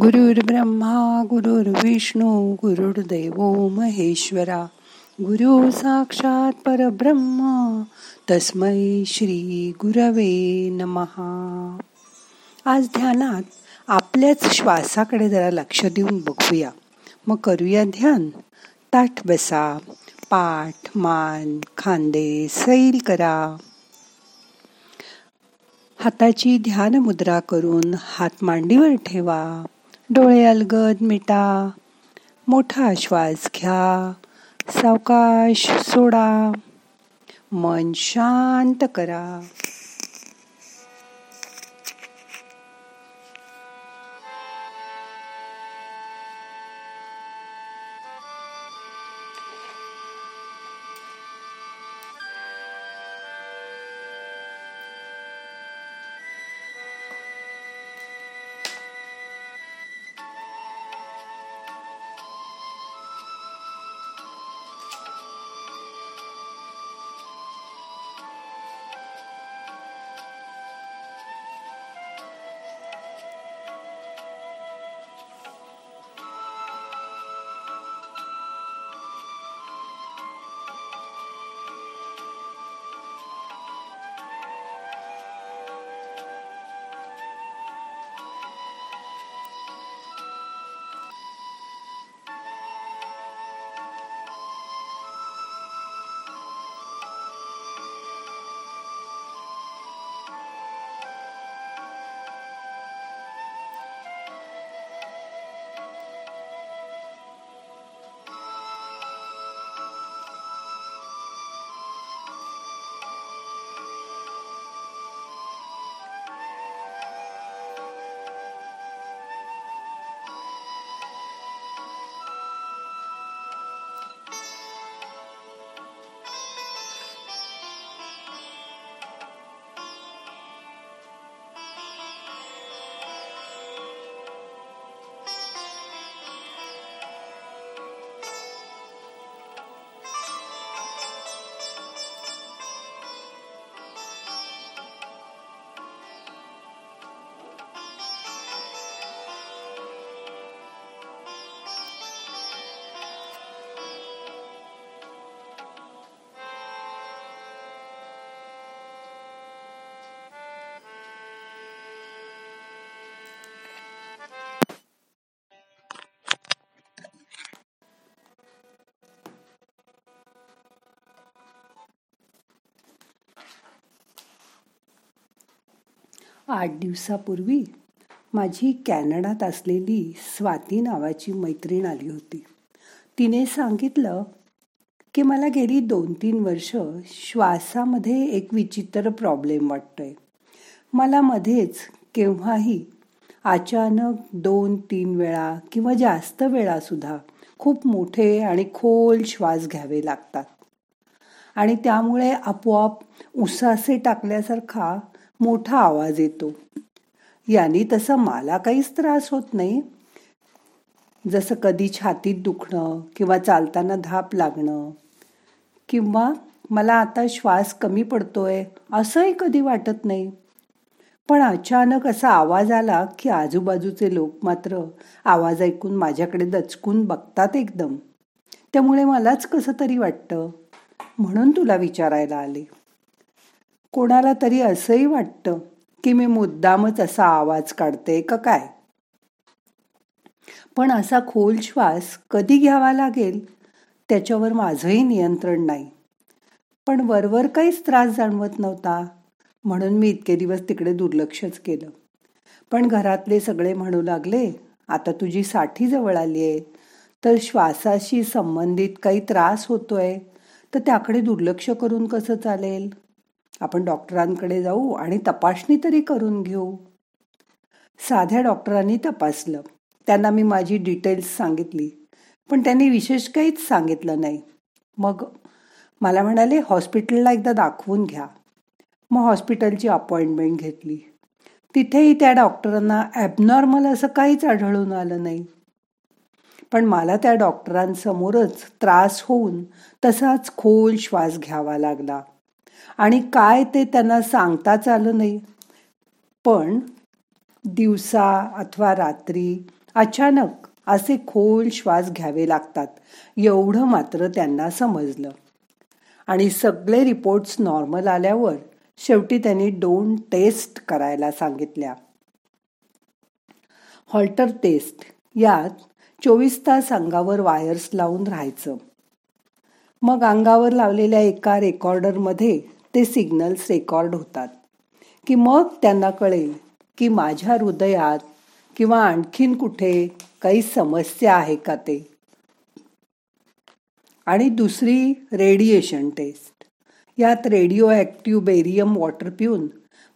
गुरुर्ब्रह्मा गुरुर्विष्णू गुरुर्दैव महेश्वरा. गुरु साक्षात परब्रह्म तस्मै श्री गुरवे नमहा आज ध्यानात आपल्याच श्वासाकडे जरा लक्ष देऊन बघूया. मग करूया ध्यान. ताठ बसा पाठ मान खांदे सैल करा. हाताची ध्यान मुद्रा करून हात मांडीवर ठेवा. डोळे अलगद मिटा मोठा श्वास घ्या सावकाश सोडा मन शांत करा. आठ दिवसापूर्वी माझी कॅनडात असलेली स्वाती नावाची मैत्रीण आली होती. तिने सांगितलं की मला गेली दोन तीन वर्ष श्वासामध्ये एक विचित्र प्रॉब्लेम वाटतोय. मला मध्येच केव्हाही अचानक दोन तीन वेळा किंवा जास्त वेळासुद्धा खूप मोठे आणि खोल श्वास घ्यावे लागतात. आणि त्यामुळे आपोआप उसासे टाकल्यासारखा मोठा आवाज येतो. याने तसं मला काहीच त्रास होत नाही. जसं कधी छातीत दुखणं किंवा चालताना धाप लागणं किंवा मला आता श्वास कमी पडतोय असंही कधी वाटत नाही. पण अचानक असा आवाज आला की आजूबाजूचे लोक मात्र आवाज ऐकून माझ्याकडे दचकून बघतात एकदम. त्यामुळे मलाच कसं तरी वाटतं. म्हणून तुला विचारायला आले. कोणाला तरी असंही वाटतं की मी मुद्दामच असा आवाज काढते का काय? पण असा खोल श्वास कधी घ्यावा लागेल त्याच्यावर माझंही नियंत्रण नाही. पण वरवर काहीच त्रास जाणवत नव्हता म्हणून मी इतके दिवस तिकडे दुर्लक्षच केलं. पण घरातले सगळे म्हणू लागले आता तुझी साठी जवळ आली आहे तर श्वासाशी संबंधित काही त्रास होतोय तर त्याकडे दुर्लक्ष करून कसं चालेल? आपण डॉक्टरांकडे जाऊ आणि तपासणी तरी करून घेऊ. साध्या डॉक्टरांनी तपासलं. त्यांना मी माझी डिटेल्स सांगितली. पण त्यांनी विशेष काहीच सांगितलं नाही. मग मला म्हणाले हॉस्पिटलला एकदा दाखवून घ्या. मग हॉस्पिटलची अपॉइंटमेंट घेतली. तिथेही त्या डॉक्टरांना ॲबनॉर्मल असं काहीच आढळून आलं नाही. पण मला त्या डॉक्टरांसमोरच त्रास होऊन तसाच खोल श्वास घ्यावा लागला. आणि काय ते त्यांना सांगताच आलं नाही. पण दिवसा अथवा रात्री अचानक असे खोल श्वास घ्यावे लागतात. एवढं मात्र त्यांना समजलं. आणि सगळे रिपोर्ट्स नॉर्मल आल्यावर शेवटी त्यांनी दोन टेस्ट करायला सांगितल्या. हॉल्टर टेस्ट यात चोवीस तास अंगावर वायर्स लावून राहायचं. मग अंगावर लावलेल्या एका रेकॉर्डरमध्ये ते सिग्नल्स रेकॉर्ड होतात. की मग त्यांना कळेल की माझ्या हृदयात किंवा आणखीन कुठे काही समस्या आहे का ते. आणि दुसरी रेडिएशन टेस्ट. यात रेडिओ ॲक्टिव्ह बेरियम वॉटर पिऊन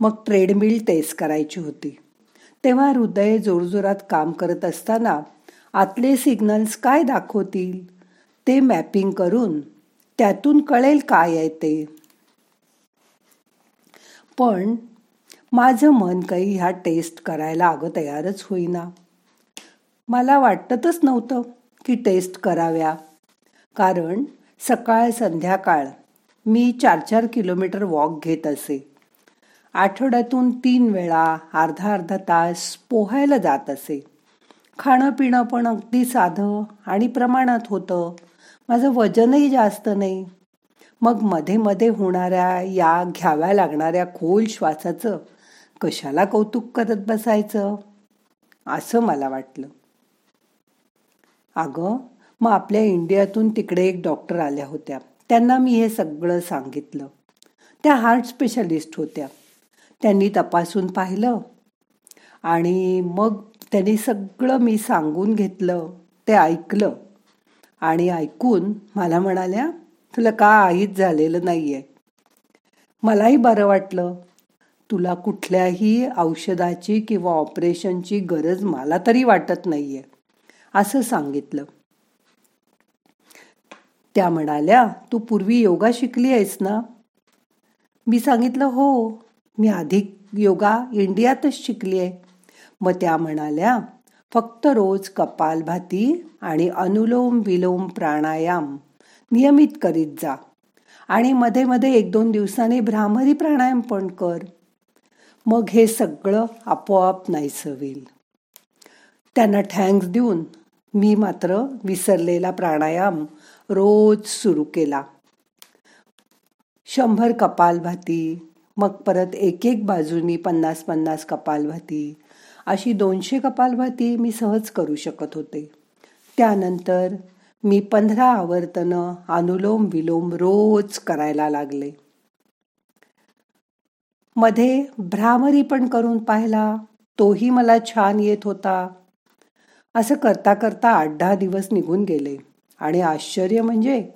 मग ट्रेडमिल टेस्ट करायची होती. तेव्हा हृदय जोरजोरात काम करत असताना आतले सिग्नल्स काय दाखवतील? ते मॅपिंग करून त्यातून कळेल काय आहे ते. पण माझं मन काही ह्या टेस्ट करायला अगं तयारच होईना. मला वाटतच नव्हतं की टेस्ट कराव्या. कारण सकाळ संध्याकाळ मी चार चार किलोमीटर वॉक घेत असे. आठवड्यातून तीन वेळा अर्धा अर्धा तास पोहायला जात असे. खाणं पिणं पण अगदी साधं आणि प्रमाणात होतं. माझं वजनही जास्त नाही. मग मध्ये मध्ये होणाऱ्या या घ्याव्या लागणाऱ्या खोल श्वासाचं कशाला कौतुक करत बसायचं? असं मला वाटलं. अगं मग आपल्या इंडियातून तिकडे एक डॉक्टर आल्या होत्या. त्यांना मी हे सगळं सांगितलं. त्या हार्ट स्पेशालिस्ट होत्या. त्यांनी तपासून पाहिलं. आणि मग त्यांनी सगळं मी सांगून घेतलं. ते ऐकलं. आणि ऐकून मला म्हणाल्या तुला का आईच झालेलं नाहीये. मलाही बरं वाटलं. तुला कुठल्याही औषधाची किंवा ऑपरेशनची गरज मला तरी वाटत नाहीये असं सांगितलं. त्या म्हणाल्या तू पूर्वी योगा शिकली आहेस ना? मी सांगितलं हो मी आधी योगा इंडियातच शिकली आहे. मग त्या म्हणाल्या फक्त रोज कपालभाती आणि अनुलोम विलोम प्राणायाम नियमित करीत जा. आणि मध्ये मध्ये एक दोन दिवसांनी भ्रामरी प्राणायाम पण कर. मग हे सगळं आपोआप नाहीसं होईल. त्यांना थँक्स देऊन मी मात्र विसरलेला प्राणायाम रोज सुरू केला. शंभर कपालभाती मग परत एक एक बाजूनी पन्नास पन्नास कपालभाती अशी दोनशे कपालभाती मी सहज करू शकत होते. त्यानंतर मी पंधरा आवर्तनं अनुलोम विलोम रोज करायला लागले. मध्ये भ्रामरी पण करून पाहिला तोही मला छान येत होता. असं करता करता आठ दहा दिवस निघून गेले आणि आश्चर्य म्हणजे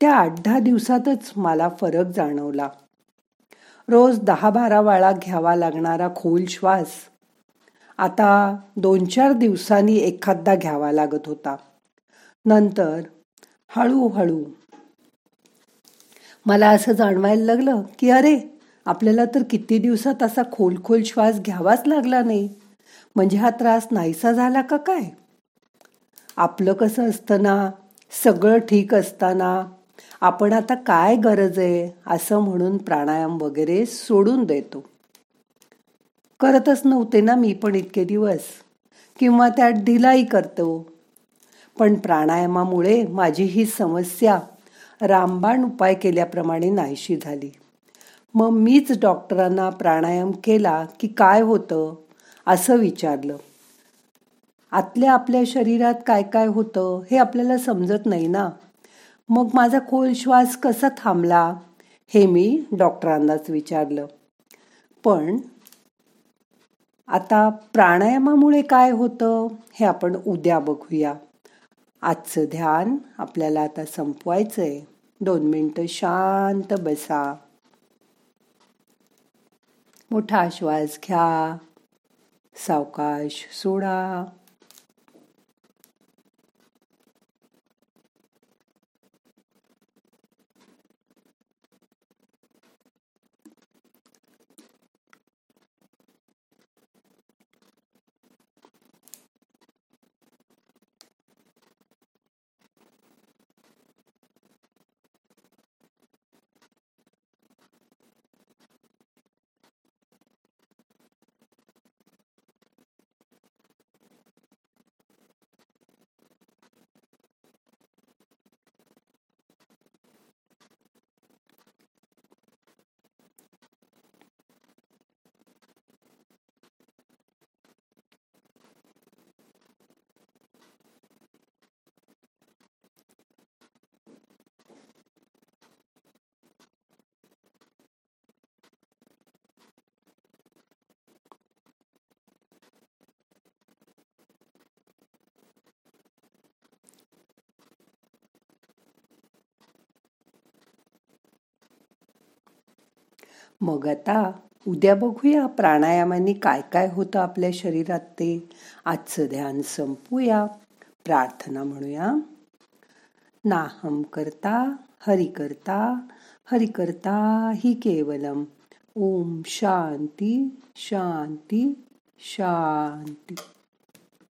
त्या आठ दहा दिवसातच मला फरक जाणवला. रोज दहा बारा वेळा घ्यावा लागणारा खोल श्वास आता दोन चार दिवसांनी एखादा घ्यावा लागत होता. नंतर हळूहळू मला असं जाणवायला लागलं की अरे आपल्याला तर किती दिवसात असा खोल खोल श्वास घ्यावाच लागला नाही. म्हणजे हा त्रास नाहीसा झाला का काय? आपलं कसं असतं ना सगळं ठीक असताना आपण आता काय गरज आहे असं म्हणून प्राणायाम वगैरे सोडून देतो. करतच नव्हते ना मी पण इतके दिवस. किंवा त्यात ढिलाई करतो. पण प्राणायामामुळे माझी ही समस्या रामबाण उपाय केल्याप्रमाणे नाहीशी झाली. मग मीच डॉक्टरांना प्राणायाम केला की काय होतं? असं विचारलं. आतल्या आपल्या शरीरात काय काय होतं हे आपल्याला समजत नाही ना? मग माझा खोल श्वास कसा थांबला? हे मी डॉक्टरांनाच विचारलं. पण आता प्राणायामामुळे काय होतं हे आपण उद्या बघूया. आजचं ध्यान आपल्याला आता संपवायचं आहे दोन मिनटं शांत बसा. मोठा श्वास घ्या. सावकाश सोडा. मग आता उद्या बघूया प्राणायामाने काय काय होतं आपल्या शरीरात ते. आजचं ध्यान संपूया. प्रार्थना म्हणूया. नाहम करता हरि करता हरि करता हि केवलम. ओम शांती शांती शांती.